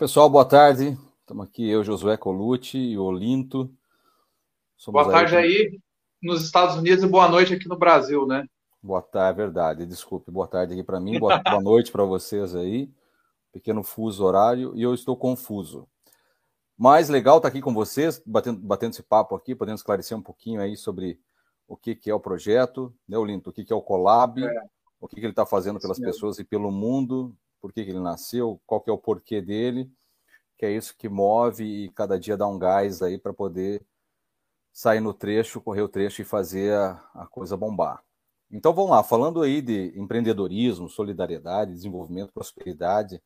Pessoal, boa tarde. Estamos aqui, eu, Josué Colucci e o Olinto. Somos boa tarde aí, aí nos Estados Unidos e boa noite aqui no Brasil, né? Boa tarde, é verdade. Desculpe, boa tarde aqui para mim, boa, boa noite para vocês aí. Pequeno fuso horário e eu estou confuso. Mas legal estar tá aqui com vocês, batendo, batendo esse papo aqui, podendo esclarecer um pouquinho aí sobre o que, que é o projeto, né, Olinto? O que, que é o Colab, é. o que, que ele está fazendo pelas Sim. pessoas e pelo mundo, por que, que ele nasceu, qual que é o porquê dele, que é isso que move e cada dia dá um gás aí para poder sair no trecho, correr o trecho e fazer a, a coisa bombar. Então vamos lá, falando aí de empreendedorismo, solidariedade, desenvolvimento, prosperidade,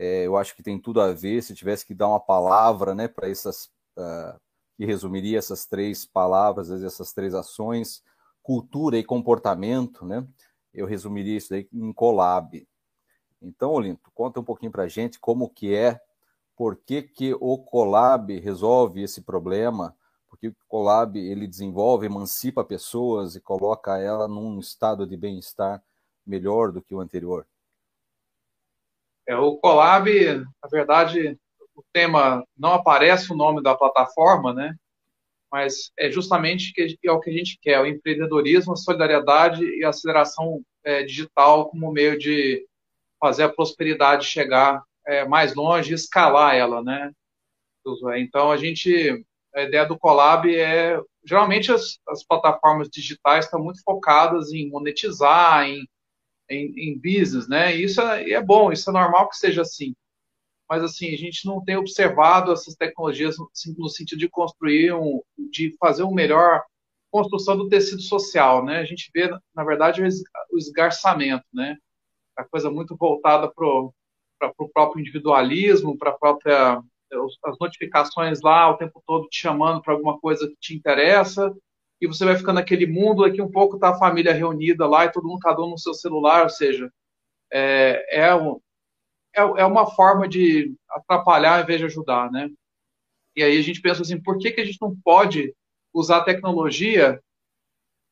é, eu acho que tem tudo a ver. Se tivesse que dar uma palavra, né, para essas uh, que resumiria essas três palavras, essas três ações, cultura e comportamento, né? Eu resumiria isso aí em collab. Então, Olinto, conta um pouquinho para a gente como que é, por que, que o Colab resolve esse problema, porque o Colab ele desenvolve, emancipa pessoas e coloca ela num estado de bem-estar melhor do que o anterior. É, o Colab, na verdade, o tema não aparece o nome da plataforma, né? Mas é justamente que é o que a gente quer: o empreendedorismo, a solidariedade e a aceleração é, digital como meio de fazer a prosperidade chegar é, mais longe escalar ela, né? Então, a gente, a ideia do Collab é, geralmente as, as plataformas digitais estão muito focadas em monetizar, em, em, em business, né? E isso é, é bom, isso é normal que seja assim. Mas, assim, a gente não tem observado essas tecnologias assim, no sentido de construir, um, de fazer uma melhor construção do tecido social, né? A gente vê, na verdade, o esgarçamento, né? A coisa muito voltada para o próprio individualismo, para própria as notificações lá o tempo todo te chamando para alguma coisa que te interessa, e você vai ficando naquele mundo, daqui um pouco tá a família reunida lá e todo mundo cada um no seu celular, ou seja, é, é, um, é, é uma forma de atrapalhar em vez de ajudar, né? E aí a gente pensa assim, por que, que a gente não pode usar a tecnologia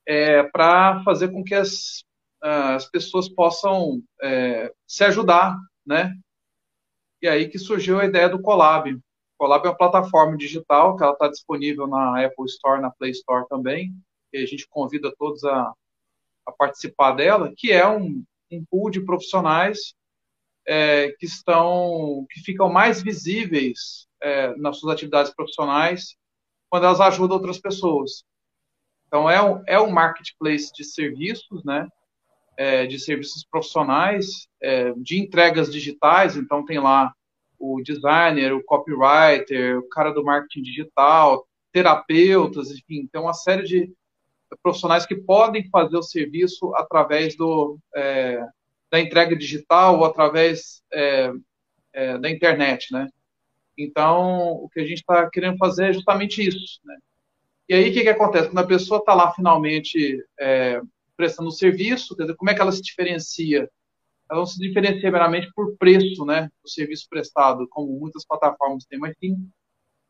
é, para fazer com que as as pessoas possam é, se ajudar, né? E aí que surgiu a ideia do Colab. O Colab é uma plataforma digital que ela está disponível na Apple Store, na Play Store também. E a gente convida todos a, a participar dela, que é um, um pool de profissionais é, que estão, que ficam mais visíveis é, nas suas atividades profissionais quando elas ajudam outras pessoas. Então é um, é um marketplace de serviços, né? É, de serviços profissionais, é, de entregas digitais, então tem lá o designer, o copywriter, o cara do marketing digital, terapeutas, enfim, tem uma série de profissionais que podem fazer o serviço através do, é, da entrega digital ou através é, é, da internet, né? Então, o que a gente está querendo fazer é justamente isso, né? E aí, o que, que acontece? Quando a pessoa está lá finalmente é, prestando serviço, quer dizer, como é que ela se diferencia? Ela não se diferencia meramente por preço, né, do serviço prestado, como muitas plataformas têm, mas sim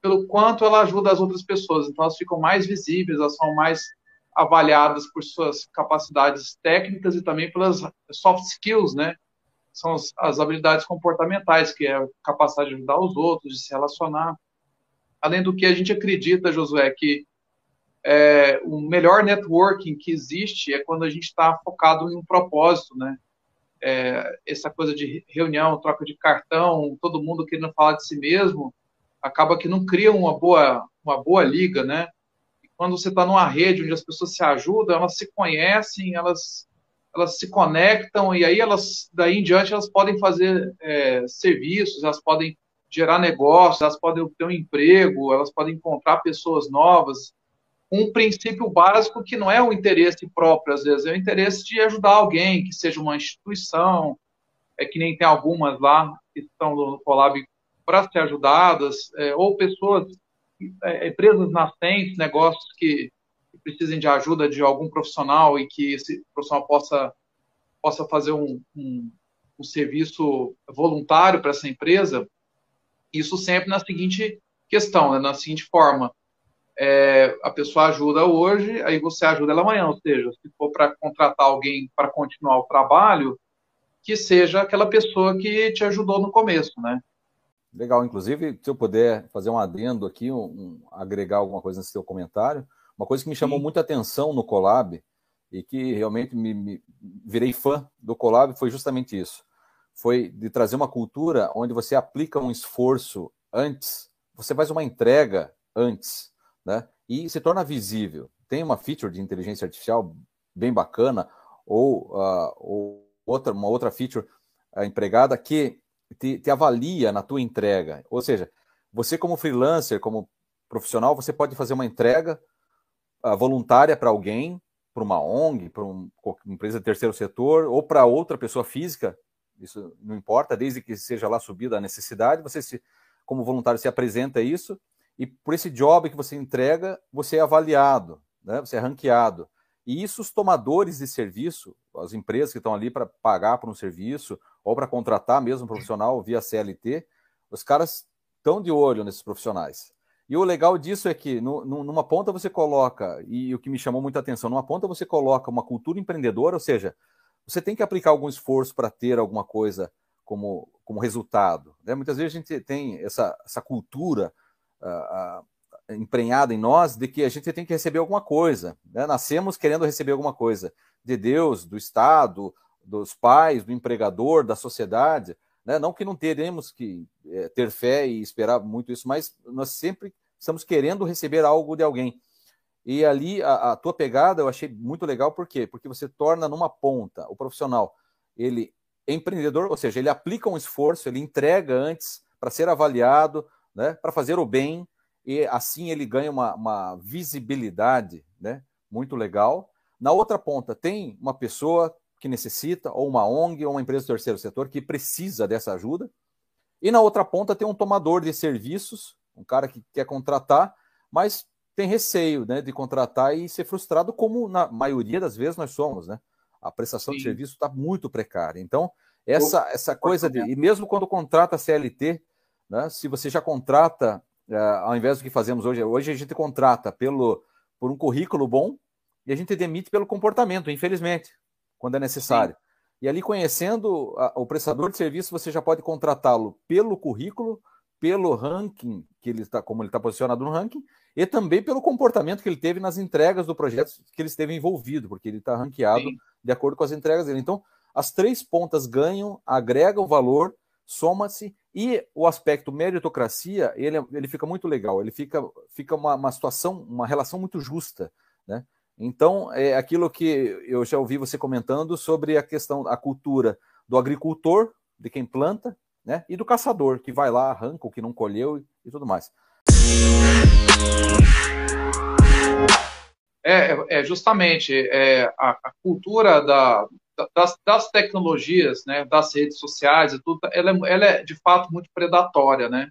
pelo quanto ela ajuda as outras pessoas. Então, elas ficam mais visíveis, elas são mais avaliadas por suas capacidades técnicas e também pelas soft skills, né? São as, as habilidades comportamentais, que é a capacidade de ajudar os outros, de se relacionar. Além do que a gente acredita, Josué, que é, o melhor networking que existe é quando a gente está focado em um propósito, né? É, essa coisa de reunião, troca de cartão, todo mundo querendo falar de si mesmo, acaba que não cria uma boa, uma boa liga, né? E quando você está numa rede onde as pessoas se ajudam, elas se conhecem, elas, elas se conectam e aí elas, daí em diante, elas podem fazer é, serviços, elas podem gerar negócios, elas podem ter um emprego, elas podem encontrar pessoas novas, um princípio básico que não é o interesse próprio, às vezes, é o interesse de ajudar alguém, que seja uma instituição, é que nem tem algumas lá que estão no Colab para ser ajudadas, é, ou pessoas, é, empresas nascentes, negócios que, que, precisem de ajuda de algum profissional e que esse profissional possa, possa fazer um, um, um serviço voluntário para essa empresa, isso sempre na seguinte questão, né, na seguinte forma, é, a pessoa ajuda hoje, aí você ajuda ela amanhã. Ou seja, se for para contratar alguém para continuar o trabalho, que seja aquela pessoa que te ajudou no começo, né? Legal, inclusive, se eu puder fazer um adendo aqui, um, um, agregar alguma coisa nesse seu comentário, uma coisa que me chamou Sim. muita atenção no Colab e que realmente me, me, virei fã do Colab foi justamente isso. Foi de trazer uma cultura onde você aplica um esforço antes, você faz uma entrega antes, né? E se torna visível. Tem uma feature de inteligência artificial bem bacana, ou, uh, ou outra, uma outra feature uh, empregada que te, te avalia na tua entrega. Ou seja, você como freelancer, como profissional, você pode fazer uma entrega uh, voluntária para alguém, para uma ONG, para um, uma empresa de terceiro setor, ou para outra pessoa física, isso não importa, desde que seja lá subida a necessidade, você se, como voluntário se apresenta isso, e por esse job que você entrega, você é avaliado, né? você é ranqueado. E isso os tomadores de serviço, as empresas que estão ali para pagar por um serviço, ou para contratar mesmo um profissional via CLT, os caras estão de olho nesses profissionais. E o legal disso é que no, numa ponta você coloca, e o que me chamou muita atenção, numa ponta você coloca uma cultura empreendedora, ou seja, você tem que aplicar algum esforço para ter alguma coisa como, como resultado. Né? Muitas vezes a gente tem essa, essa cultura uh, uh, em nós de que a gente tem que receber alguma coisa. Né? Nascemos querendo receber alguma coisa de Deus, do Estado, dos pais, do empregador, da sociedade. Né? Não que não teremos que é, ter fé e esperar muito isso, mas nós sempre estamos querendo receber algo de alguém. E ali a, a tua pegada eu achei muito legal, por quê? Porque você torna numa ponta o profissional, ele é empreendedor, ou seja, ele aplica um esforço, ele entrega antes para ser avaliado, né, para fazer o bem, e assim ele ganha uma, uma visibilidade né, muito legal. Na outra ponta, tem uma pessoa que necessita, ou uma ONG, ou uma empresa do terceiro setor que precisa dessa ajuda. E na outra ponta tem um tomador de serviços, um cara que quer contratar, mas tem receio né, de contratar e ser frustrado, como na maioria das vezes nós somos. Né? A prestação Sim. de serviço está muito precária. Então, essa, essa coisa de. E mesmo quando contrata CLT, né, se você já contrata, uh, ao invés do que fazemos hoje, hoje a gente contrata pelo, por um currículo bom e a gente demite pelo comportamento, infelizmente quando é necessário. Sim. E ali, conhecendo o prestador de serviço, você já pode contratá-lo pelo currículo, pelo ranking, que ele está, como ele está posicionado no ranking, e também pelo comportamento que ele teve nas entregas do projeto que ele esteve envolvido, porque ele está ranqueado Sim. de acordo com as entregas dele. Então, as três pontas ganham, agregam valor, soma-se, e o aspecto meritocracia, ele, ele fica muito legal, ele fica, fica uma, uma situação, uma relação muito justa, né? Então, é aquilo que eu já ouvi você comentando sobre a questão, a cultura do agricultor, de quem planta, né? E do caçador, que vai lá, arranca o que não colheu e tudo mais. É, é justamente é, a, a, cultura da, das, das, tecnologias, né, das redes sociais e tudo, ela é, ela é de fato muito predatória, né?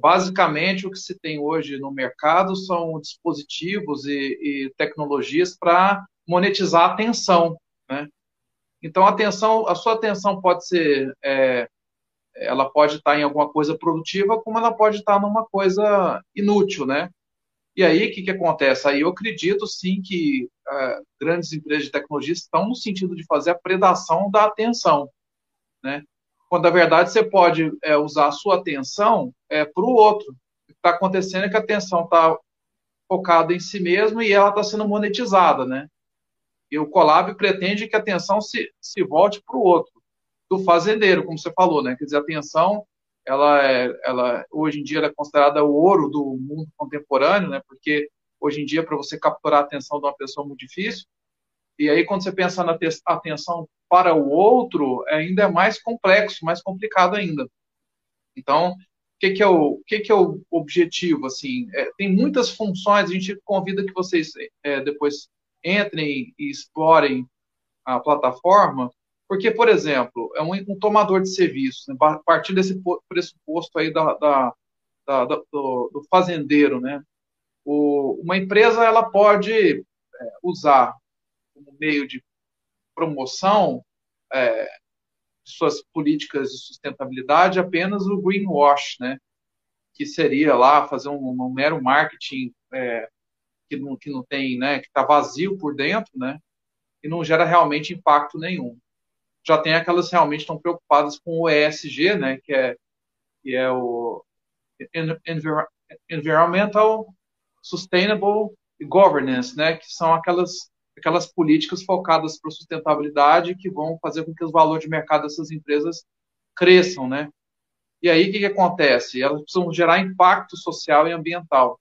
Basicamente, o que se tem hoje no mercado são dispositivos e, e tecnologias para monetizar a atenção. Né? Então, a, atenção, a sua atenção pode ser. É, ela pode estar em alguma coisa produtiva, como ela pode estar numa coisa inútil, né? E aí, o que, que acontece? Aí eu acredito, sim, que é, grandes empresas de tecnologia estão no sentido de fazer a predação da atenção, né? quando na verdade você pode é, usar a sua atenção é, para o outro. O que está acontecendo é que a atenção está focada em si mesmo e ela está sendo monetizada, né? E o Colab pretende que a atenção se, se volte para o outro, do fazendeiro, como você falou, né? Quer dizer, a atenção, ela, é, ela hoje em dia é considerada o ouro do mundo contemporâneo, né? Porque hoje em dia, para você capturar a atenção de uma pessoa é muito difícil. E aí, quando você pensa na atenção para o outro, ainda é mais complexo, mais complicado ainda. Então, o que, que, é, o, que, que é o objetivo? Assim, é, tem muitas funções, a gente convida que vocês é, depois entrem e explorem a plataforma, porque, por exemplo, é um, um tomador de serviços, né, a partir desse pressuposto aí da, da, da, do, do, fazendeiro, né? O, uma empresa ela pode é, usar como meio de promoção é, suas políticas de sustentabilidade apenas o greenwash, né? Que seria lá fazer um, um mero marketing é, que, não, que não tem, né? Que está vazio por dentro, né? E não gera realmente impacto nenhum. Já tem aquelas realmente estão preocupadas com o ESG, né? Que é que é o Environmental Sustainable Governance, né, que são aquelas aquelas políticas focadas para sustentabilidade que vão fazer com que os valores de mercado dessas empresas cresçam, né? E aí o que, que acontece? Elas precisam gerar impacto social e ambiental.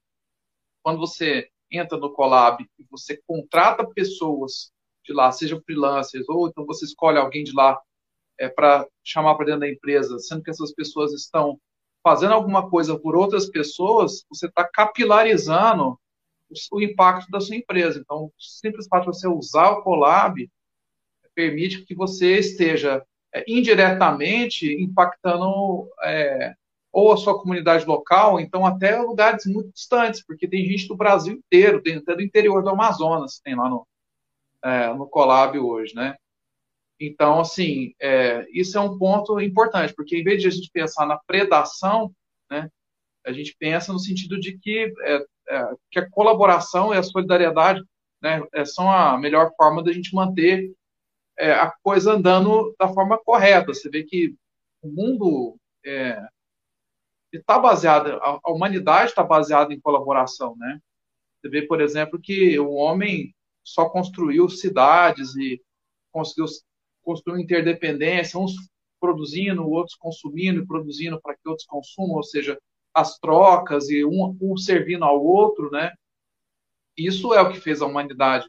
Quando você entra no Colab e você contrata pessoas de lá, sejam freelancers, ou então você escolhe alguém de lá é, para chamar para dentro da empresa, sendo que essas pessoas estão fazendo alguma coisa por outras pessoas, você está capilarizando o impacto da sua empresa. Então, o simples fato de você usar o Colab permite que você esteja é, indiretamente impactando é, ou a sua comunidade local, então até lugares muito distantes, porque tem gente do Brasil inteiro, tem até do interior do Amazonas, tem lá no, é, no Colab hoje, né? Então, assim, é, isso é um ponto importante, porque em vez de a gente pensar na predação, né, a gente pensa no sentido de que, é, é, que a colaboração e a solidariedade né, é, são a melhor forma da gente manter é, a coisa andando da forma correta. Você vê que o mundo está é, baseado, a, a humanidade está baseada em colaboração, né? Você vê, por exemplo, que o homem só construiu cidades e conseguiu construir interdependência, uns produzindo, outros consumindo e produzindo para que outros consumam, ou seja, as trocas e um, um, servindo ao outro, né? Isso é o que fez a humanidade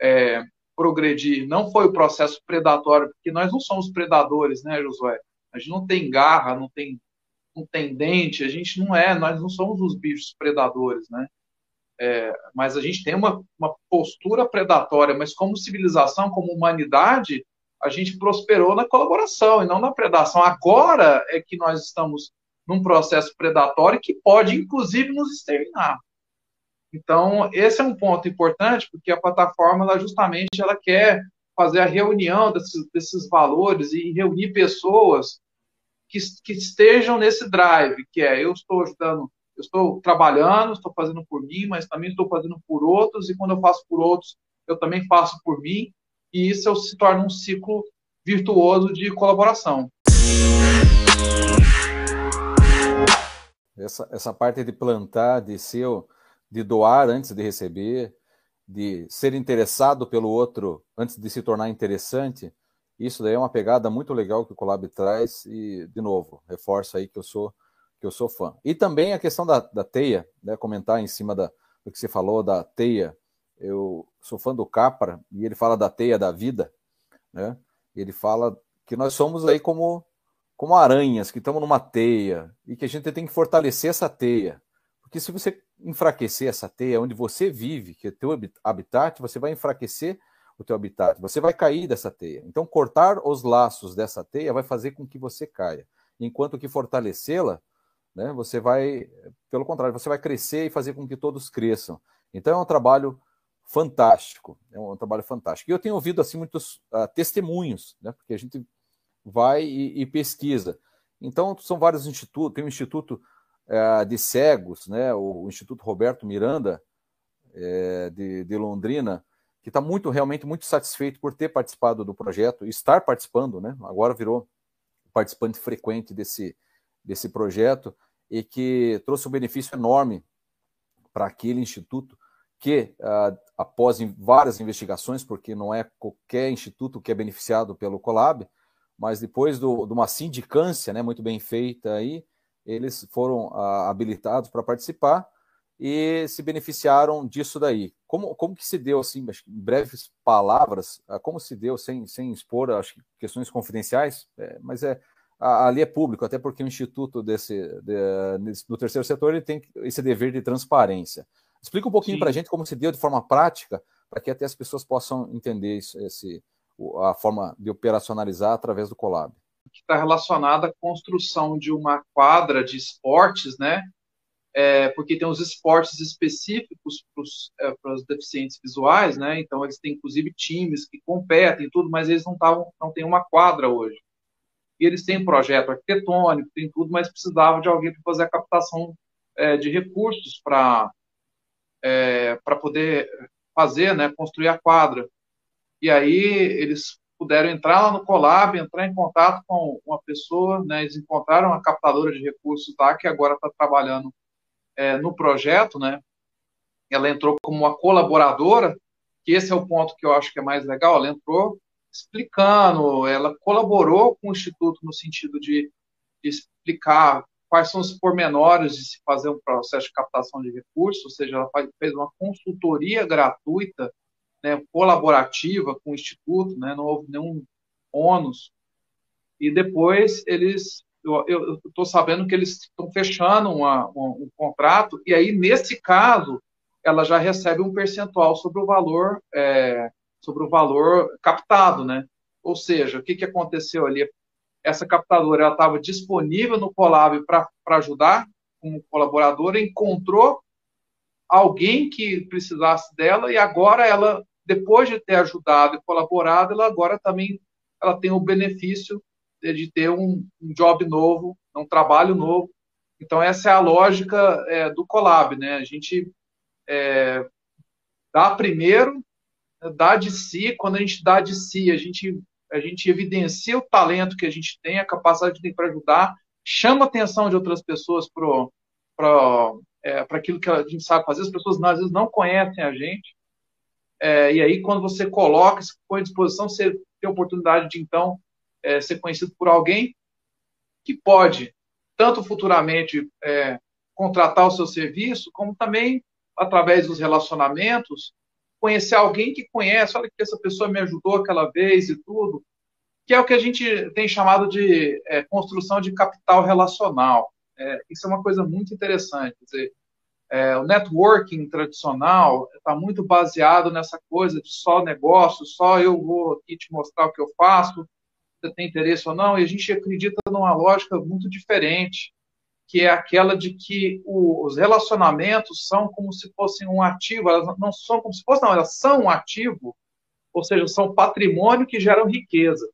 é, progredir. Não foi o processo predatório, porque nós não somos predadores, né, Josué? A gente não tem garra, não tem, não tem dente, a gente não é, nós não somos os bichos predadores, né? É, mas a gente tem uma, uma postura predatória, mas como civilização, como humanidade, a gente prosperou na colaboração e não na predação. Agora é que nós estamos num processo predatório que pode, inclusive, nos exterminar. Então, esse é um ponto importante, porque a plataforma, ela justamente, ela quer fazer a reunião desses, desses valores e reunir pessoas que, que estejam nesse drive, que é eu estou ajudando, eu estou trabalhando, estou fazendo por mim, mas também estou fazendo por outros, e quando eu faço por outros, eu também faço por mim, e isso se torna um ciclo virtuoso de colaboração. Essa, essa parte de plantar, de ser, de doar antes de receber, de ser interessado pelo outro antes de se tornar interessante, isso daí é uma pegada muito legal que o Colab traz e, de novo, reforço aí que eu sou que eu sou fã. E também a questão da, da teia, né, comentar em cima da, do que você falou da teia. Eu sou fã do Capra e ele fala da teia da vida, né? Ele fala que nós somos aí como como aranhas que estamos numa teia e que a gente tem que fortalecer essa teia. Porque se você enfraquecer essa teia onde você vive, que é teu habitat, você vai enfraquecer o teu habitat, você vai cair dessa teia. Então, cortar os laços dessa teia vai fazer com que você caia. Enquanto que fortalecê-la, né, você vai, pelo contrário, você vai crescer e fazer com que todos cresçam. Então, é um trabalho fantástico, é um trabalho fantástico. E eu tenho ouvido assim muitos uh, testemunhos, né, porque a gente vai e, e pesquisa. Então, são vários institutos, tem o Instituto é, de Cegos, né, o, Instituto Roberto Miranda, é, de, de, Londrina, que está muito, realmente muito satisfeito por ter participado do projeto, estar participando, né, agora virou participante frequente desse, desse projeto, e que trouxe um benefício enorme para aquele instituto, que, uh, após várias investigações, porque não é qualquer instituto que é beneficiado pelo Colab, mas depois do, de uma sindicância né, muito bem feita aí, eles foram ah, habilitados para participar e se beneficiaram disso daí. Como, como que se deu, assim, em breves palavras, ah, como se deu, sem, sem expor acho, questões confidenciais, é, mas é, ali é público, até porque o Instituto desse, de, do terceiro setor ele tem esse dever de transparência. Explica um pouquinho para a gente como se deu de forma prática, para que até as pessoas possam entender isso, esse, a forma de operacionalizar através do Colab. Que está relacionada à construção de uma quadra de esportes, né? É, porque tem os esportes específicos para os é, deficientes visuais, né? Então eles têm inclusive times que competem tudo, mas eles não tavam, não têm uma quadra hoje. E eles têm projeto arquitetônico, tem tudo, mas precisavam de alguém para fazer a captação é, de recursos para é, para poder fazer, né? Construir a quadra. E aí eles puderam entrar lá no Colab, entrar em contato com uma pessoa, né, eles encontraram uma captadora de recursos lá que agora está trabalhando é, no projeto, né, ela entrou como uma colaboradora, que esse é o ponto que eu acho que é mais legal, ela entrou explicando, ela colaborou com o Instituto no sentido de, de explicar quais são os pormenores de se fazer um processo de captação de recursos, ou seja, ela fez uma consultoria gratuita, né, colaborativa com o Instituto, né, não houve nenhum ônus. E depois eles, eu estou sabendo que eles estão fechando uma, um, um contrato, e aí, nesse caso, ela já recebe um percentual sobre o valor, é, sobre o valor captado, né? Ou seja, o que, que aconteceu ali? Essa captadora estava disponível no Colab para ajudar como colaboradora, encontrou alguém que precisasse dela e agora ela, depois de ter ajudado e colaborado, ela agora também ela tem o benefício de ter um, um job novo, um trabalho novo. Então essa é a lógica é, do Colab, né? A gente é, dá primeiro, dá de si. Quando a gente dá de si, a gente a gente evidencia o talento que a gente tem, a capacidade que tem para ajudar, chama a atenção de outras pessoas para é, aquilo que a gente sabe fazer. As pessoas às vezes não conhecem a gente. É, e aí, quando você coloca, se põe à disposição, você tem a oportunidade de, então, é, ser conhecido por alguém que pode, tanto futuramente, é, contratar o seu serviço, como também, através dos relacionamentos, conhecer alguém que conhece, olha que essa pessoa me ajudou aquela vez e tudo, que é o que a gente tem chamado de é, construção de capital relacional. É, isso é uma coisa muito interessante. Dizer, é, o networking tradicional está muito baseado nessa coisa de só negócio, só eu vou aqui te mostrar o que eu faço, você tem interesse ou não, e a gente acredita numa lógica muito diferente, que é aquela de que o, os relacionamentos são como se fossem um ativo, elas não são como se fossem, não, elas são um ativo, ou seja, são patrimônio que geram riqueza.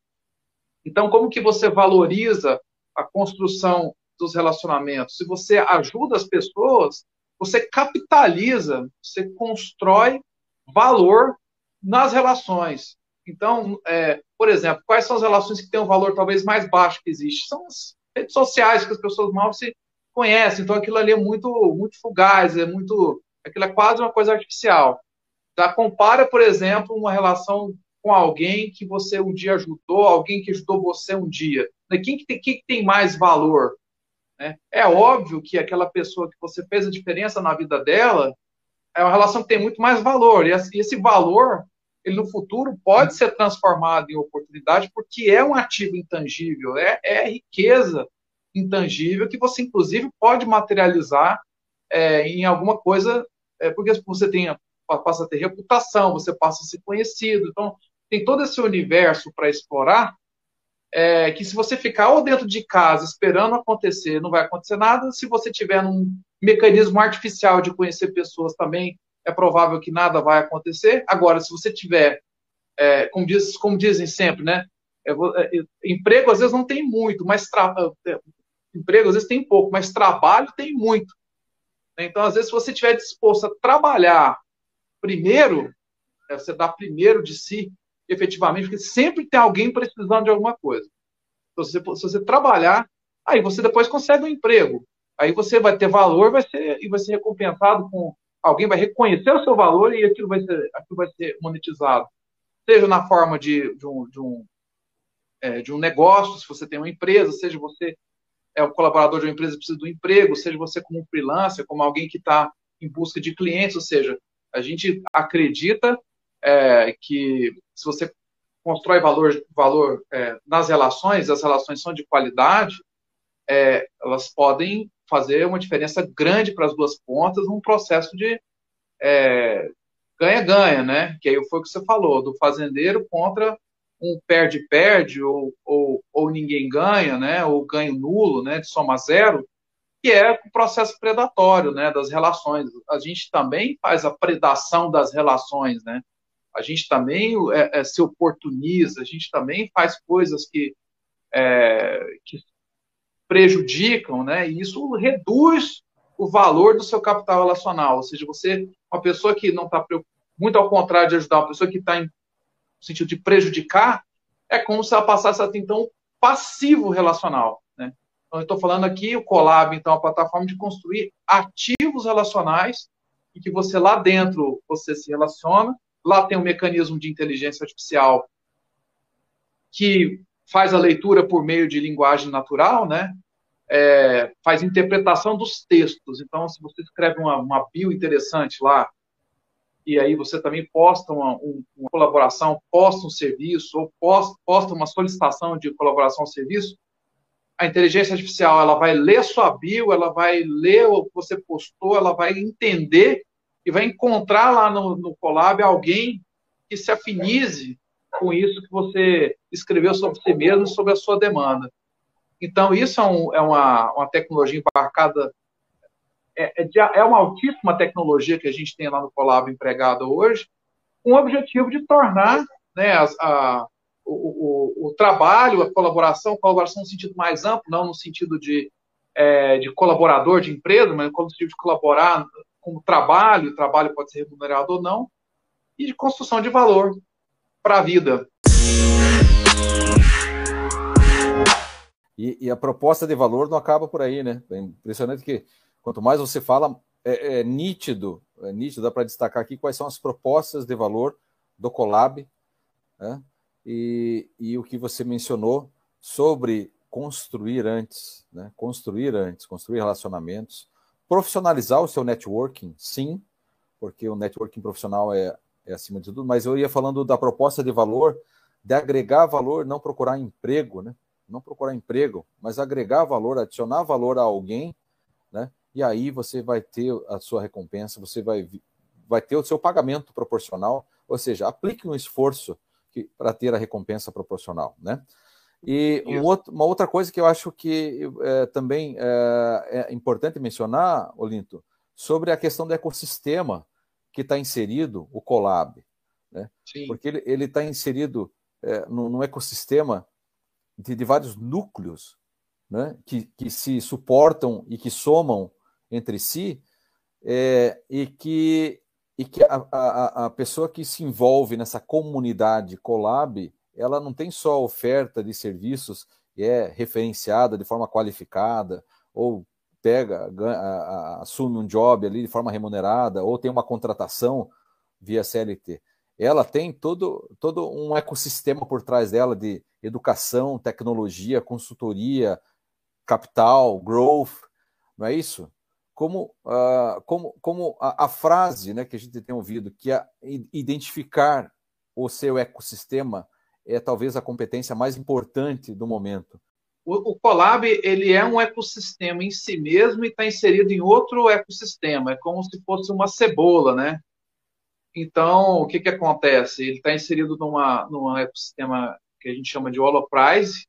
Então, como que você valoriza a construção dos relacionamentos? Se você ajuda as pessoas, você capitaliza, você constrói valor nas relações. Então, é, por exemplo, quais são as relações que têm um valor talvez mais baixo que existe? São as redes sociais, que as pessoas mal se conhece, então aquilo ali é muito, muito fugaz, é muito, aquilo é quase uma coisa artificial. Tá? Compara, por exemplo, uma relação com alguém que você um dia ajudou, alguém que ajudou você um dia. Né? Quem que tem, quem que tem mais valor? Né? É óbvio que aquela pessoa que você fez a diferença na vida dela é uma relação que tem muito mais valor. E esse valor, ele no futuro pode ser transformado em oportunidade porque é um ativo intangível, é, é riqueza intangível que você, inclusive, pode materializar é, em alguma coisa, é, porque você tem, passa a ter reputação, você passa a ser conhecido. Então, tem todo esse universo para explorar, é, que se você ficar ou dentro de casa esperando acontecer, não vai acontecer nada. Se você tiver um mecanismo artificial de conhecer pessoas também, é provável que nada vai acontecer. Agora, se você tiver, é, como, diz, como dizem sempre, né? É, é, emprego às vezes não tem muito, mas é, emprego às vezes tem pouco, mas trabalho tem muito. Então, às vezes, se você estiver disposto a trabalhar primeiro, é, você dá primeiro de si, efetivamente, porque sempre tem alguém precisando de alguma coisa. Então, se você, se você trabalhar, aí você depois consegue um emprego. Aí você vai ter valor vai ser, e vai ser recompensado com. Alguém vai reconhecer o seu valor e aquilo vai ser, aquilo vai ser monetizado. Seja na forma de, de, um, de, um, é, de um negócio, se você tem uma empresa, seja você é o colaborador de uma empresa precisa do emprego, seja você como um freelancer, como alguém que está em busca de clientes, ou seja, a gente acredita é, que se você constrói valor, valor é, nas relações, as relações são de qualidade, é, elas podem fazer uma diferença grande para as duas pontas num processo de é, ganha-ganha, né? Que aí foi o que você falou, do fazendeiro contra um perde-perde ou, ou, ou, ninguém ganha, né, ou ganho nulo, né, de soma zero, que é o processo predatório, né, das relações. A gente também faz a predação das relações, né, a gente também é, é, se oportuniza, a gente também faz coisas que, é, que prejudicam, né, e isso reduz o valor do seu capital relacional, ou seja, você, uma pessoa que não está muito ao contrário de ajudar, uma pessoa que está em no sentido de prejudicar, é como se ela passasse a ter, então, passivo relacional. Né? Então, eu estou falando aqui, o Colab, então, é a plataforma de construir ativos relacionais, e que você lá dentro, você se relaciona, lá tem um mecanismo de inteligência artificial que faz a leitura por meio de linguagem natural, né? É, faz interpretação dos textos. Então, se você escreve uma, uma bio interessante lá, e aí você também posta uma, uma colaboração, posta um serviço, ou posta, uma solicitação de colaboração ao serviço, a inteligência artificial ela vai ler sua bio, ela vai ler o que você postou, ela vai entender e vai encontrar lá no, no Colab alguém que se afinize com isso que você escreveu sobre si mesmo, sobre a sua demanda. Então, isso é, um, é uma, uma tecnologia embarcada é, é, de, é uma altíssima tecnologia que a gente tem lá no Colab empregado hoje, com o objetivo de tornar né, a, o, o, o, trabalho, a colaboração, colaboração no sentido mais amplo, não no sentido de, é, de colaborador de empresa, mas no sentido de colaborar com o trabalho, o trabalho pode ser remunerado ou não, e de construção de valor para a vida. E, e, a proposta de valor não acaba por aí, né? É impressionante que Quanto mais você fala, é, é nítido, é nítido, dá para destacar aqui quais são as propostas de valor do Colab né? e, e o que você mencionou sobre construir antes, né? construir antes, construir relacionamentos, profissionalizar o seu networking, sim, porque o networking profissional é, é acima de tudo, mas eu ia falando da proposta de valor, de agregar valor, não procurar emprego, né? Não procurar emprego, mas agregar valor, adicionar valor a alguém? E aí você vai ter a sua recompensa, você vai, vai ter o seu pagamento proporcional, ou seja, aplique um esforço para ter a recompensa proporcional, né? E um outro, uma outra coisa que eu acho que é, também é, é, importante mencionar, Olinto, sobre a questão do ecossistema que está inserido, o Colab, né? Sim. Porque ele está inserido é, num, num, ecossistema de, de vários núcleos, né? Que, que se suportam e que somam entre si, é, e que, e que a, a, a pessoa que se envolve nessa comunidade Colab, ela não tem só oferta de serviços e é referenciada de forma qualificada, ou pega, ganha, assume um job ali de forma remunerada, ou tem uma contratação via CLT. Ela tem todo, todo um ecossistema por trás dela de educação, tecnologia, consultoria, capital, growth, não é isso? Como, uh, como, como a, a, frase né, que a gente tem ouvido, que é identificar o seu ecossistema é talvez a competência mais importante do momento. O, o Colab ele é um ecossistema em si mesmo e está inserido em outro ecossistema. É como se fosse uma cebola, né? Então, o que, que acontece? Ele está inserido numa, num ecossistema que a gente chama de Holoprise,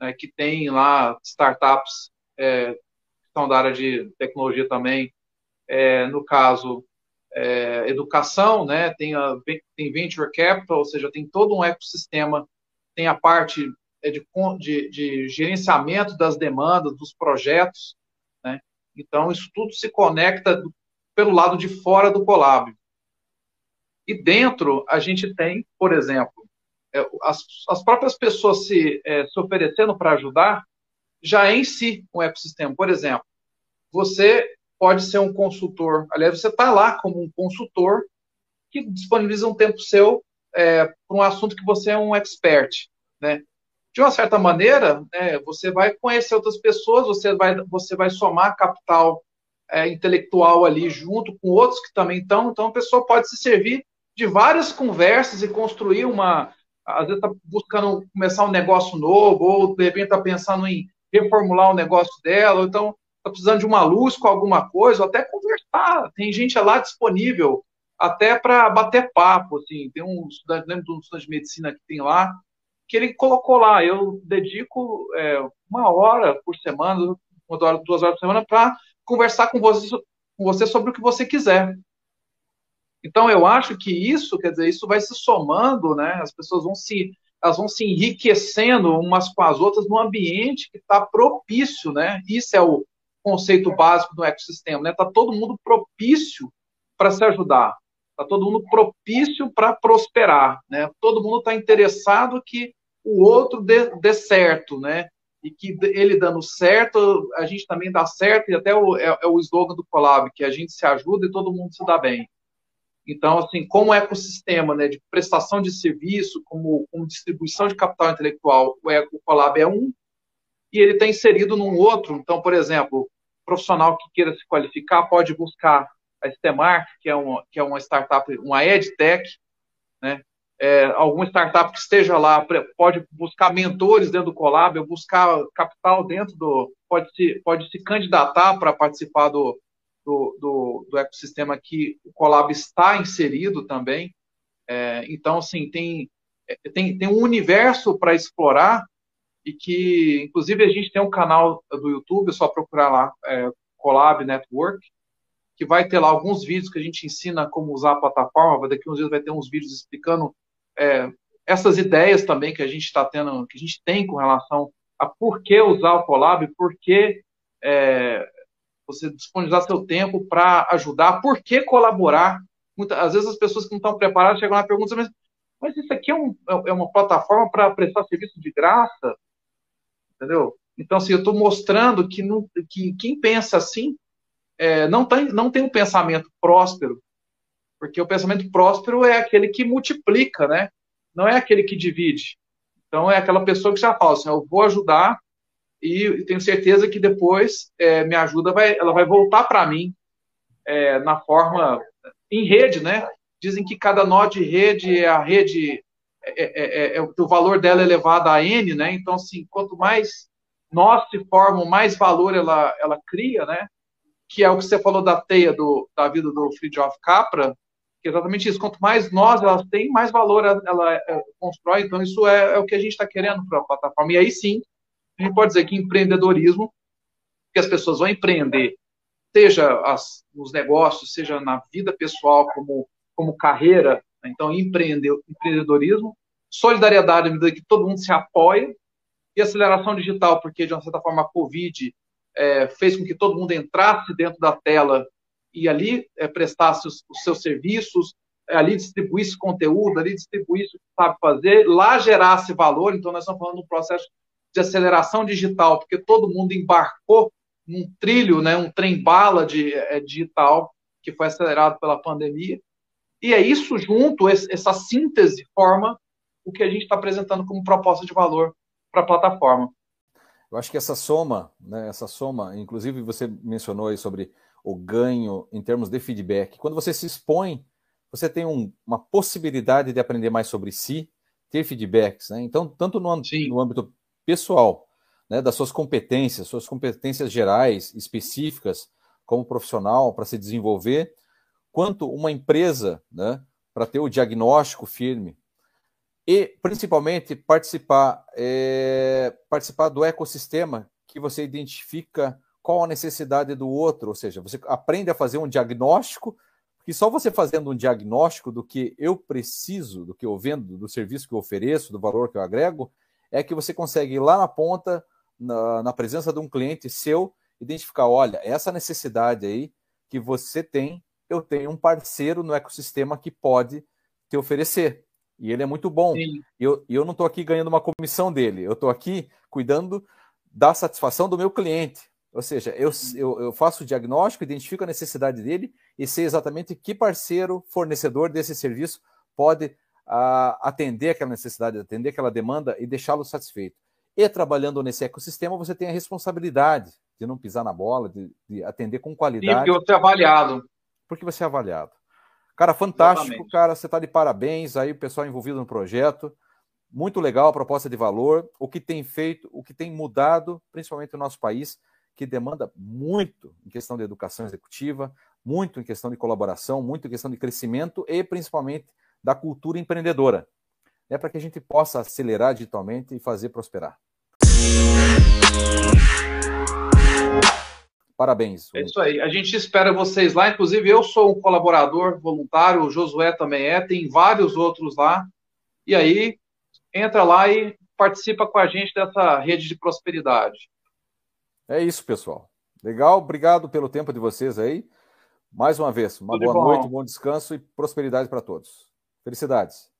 né, que tem lá startups é, são da área de tecnologia também, é, no caso, é, educação, né, tem, a, tem venture capital, ou seja, tem todo um ecossistema, tem a parte é, de, de, de gerenciamento das demandas, dos projetos, né, então isso tudo se conecta do, pelo lado de fora do Colab. E dentro a gente tem, por exemplo, é, as, as próprias pessoas se, é, se oferecendo para ajudar, já é em si um ecossistema. Por exemplo, você pode ser um consultor, aliás, você está lá como um consultor que disponibiliza um tempo seu é, para um assunto que você é um expert, né? De uma certa maneira, né, você vai conhecer outras pessoas, você vai, você vai somar capital é, intelectual ali junto com outros que também estão, então a pessoa pode se servir de várias conversas e construir uma, às vezes está buscando começar um negócio novo, ou de repente está pensando em reformular o negócio dela, ou então está precisando de uma luz com alguma coisa, ou até conversar. Tem gente lá disponível até para bater papo. Assim. Tem um estudante, lembro de um estudante de medicina que tem lá, que ele colocou lá, eu dedico é, uma hora por semana, uma hora, duas horas por semana, para conversar com você, com você sobre o que você quiser. Então, eu acho que isso, quer dizer, isso vai se somando, né? As pessoas vão se, elas vão se enriquecendo umas com as outras num ambiente que está propício, né? Isso é o, conceito básico do ecossistema, né? Está todo mundo propício para se ajudar, está todo mundo propício para prosperar, né? Todo mundo está interessado que o outro dê, dê certo, né? E que ele dando certo, a gente também dá certo, e até o, é, é o slogan do Colab, que a gente se ajuda e todo mundo se dá bem. Então, assim, como ecossistema né, de prestação de serviço, como, como distribuição de capital intelectual, o, o Colab é um, e ele está inserido num outro. Então, por exemplo, profissional que queira se qualificar pode buscar a Stemark, que é uma, que é uma startup, uma edtech, né? É, alguma startup que esteja lá pode buscar mentores dentro do Colab, buscar capital dentro do. pode se, pode se candidatar para participar do, do, do, do, ecossistema que o Colab está inserido também. É, então, assim, tem, é, tem, tem um universo para explorar e que, inclusive, a gente tem um canal do YouTube, é só procurar lá, é, Colab Network, que vai ter lá alguns vídeos que a gente ensina como usar a plataforma. Daqui uns dias vai ter uns vídeos explicando é, essas ideias também que a gente está tendo, que a gente tem com relação a por que usar o Colab, por que é, você disponibilizar seu tempo para ajudar, por que colaborar. Muitas, às vezes as pessoas que não estão preparadas chegam lá e perguntam, mas, mas isso aqui é, um, é uma plataforma para prestar serviço de graça? Entendeu? Então, assim, eu estou mostrando que, não, que quem pensa assim é, não, tem, não tem um pensamento próspero, porque o pensamento próspero é aquele que multiplica, né? Não é aquele que divide. Então, é aquela pessoa que já fala assim, eu vou ajudar e tenho certeza que depois é, minha ajuda vai, ela vai voltar para mim é, na forma em rede, né? Dizem que cada nó de rede é a rede, é, é, é, é o valor dela é elevado a n, né? Então, assim, quanto mais nós se formam, mais valor ela, ela cria, né? Que é o que você falou da teia do, da vida do Friedrich Capra, que é exatamente isso. Quanto mais nós elas têm, mais valor ela, ela constrói. Então, isso é, é o que a gente está querendo para a plataforma. E aí sim, a gente pode dizer que empreendedorismo, que as pessoas vão empreender, seja as, nos negócios, seja na vida pessoal, como, como carreira, né? então empreender, empreendedorismo, solidariedade à medida que todo mundo se apoia, e aceleração digital, porque de uma certa forma a Covid é, fez com que todo mundo entrasse dentro da tela e ali é, prestasse os, os, seus serviços, é, ali distribuísse conteúdo, ali distribuísse o que sabe fazer, lá gerasse valor. Então, nós estamos falando de um processo de aceleração digital, porque todo mundo embarcou num trilho, né, um trem-bala de, é, digital que foi acelerado pela pandemia. E é isso junto, essa síntese, forma o que a gente está apresentando como proposta de valor para a plataforma. Eu acho que essa soma, né, essa soma, inclusive você mencionou aí sobre o ganho em termos de feedback. Quando você se expõe, você tem um, uma possibilidade de aprender mais sobre si, ter feedbacks. Né? Então, tanto no, no âmbito pessoal, né, das suas competências, suas competências gerais, específicas, como profissional, para se desenvolver, quanto uma empresa, né, para ter o diagnóstico firme, e principalmente participar, é, participar do ecossistema que você identifica qual a necessidade do outro, ou seja, você aprende a fazer um diagnóstico, porque só você fazendo um diagnóstico do que eu preciso, do que eu vendo, do serviço que eu ofereço, do valor que eu agrego, é que você consegue ir lá na ponta, na, na presença de um cliente seu, identificar, olha, essa necessidade aí que você tem, eu tenho um parceiro no ecossistema que pode te oferecer. E ele é muito bom. E eu, eu não estou aqui ganhando uma comissão dele, eu estou aqui cuidando da satisfação do meu cliente. Ou seja, eu, eu, eu, faço o diagnóstico, identifico a necessidade dele e sei exatamente que parceiro, fornecedor desse serviço pode uh, atender aquela necessidade, atender aquela demanda e deixá-lo satisfeito. E trabalhando nesse ecossistema, você tem a responsabilidade de não pisar na bola, de, de atender com qualidade. E porque você é avaliado. Porque você é avaliado. Cara, fantástico, Exatamente. cara. Você está de parabéns aí, o pessoal envolvido no projeto. Muito legal a proposta de valor. O que tem feito, o que tem mudado, principalmente no nosso país, que demanda muito em questão de educação executiva, muito em questão de colaboração, muito em questão de crescimento e principalmente da cultura empreendedora. É para que a gente possa acelerar digitalmente e fazer prosperar. Parabéns. É isso aí. A gente espera vocês lá. Inclusive, eu sou um colaborador voluntário, o Josué também é, tem vários outros lá. E aí, entra lá e participa com a gente dessa rede de prosperidade. É isso, pessoal. Legal, obrigado pelo tempo de vocês aí. Mais uma vez, uma Tudo boa bom. noite, um bom descanso e prosperidade para todos. Felicidades.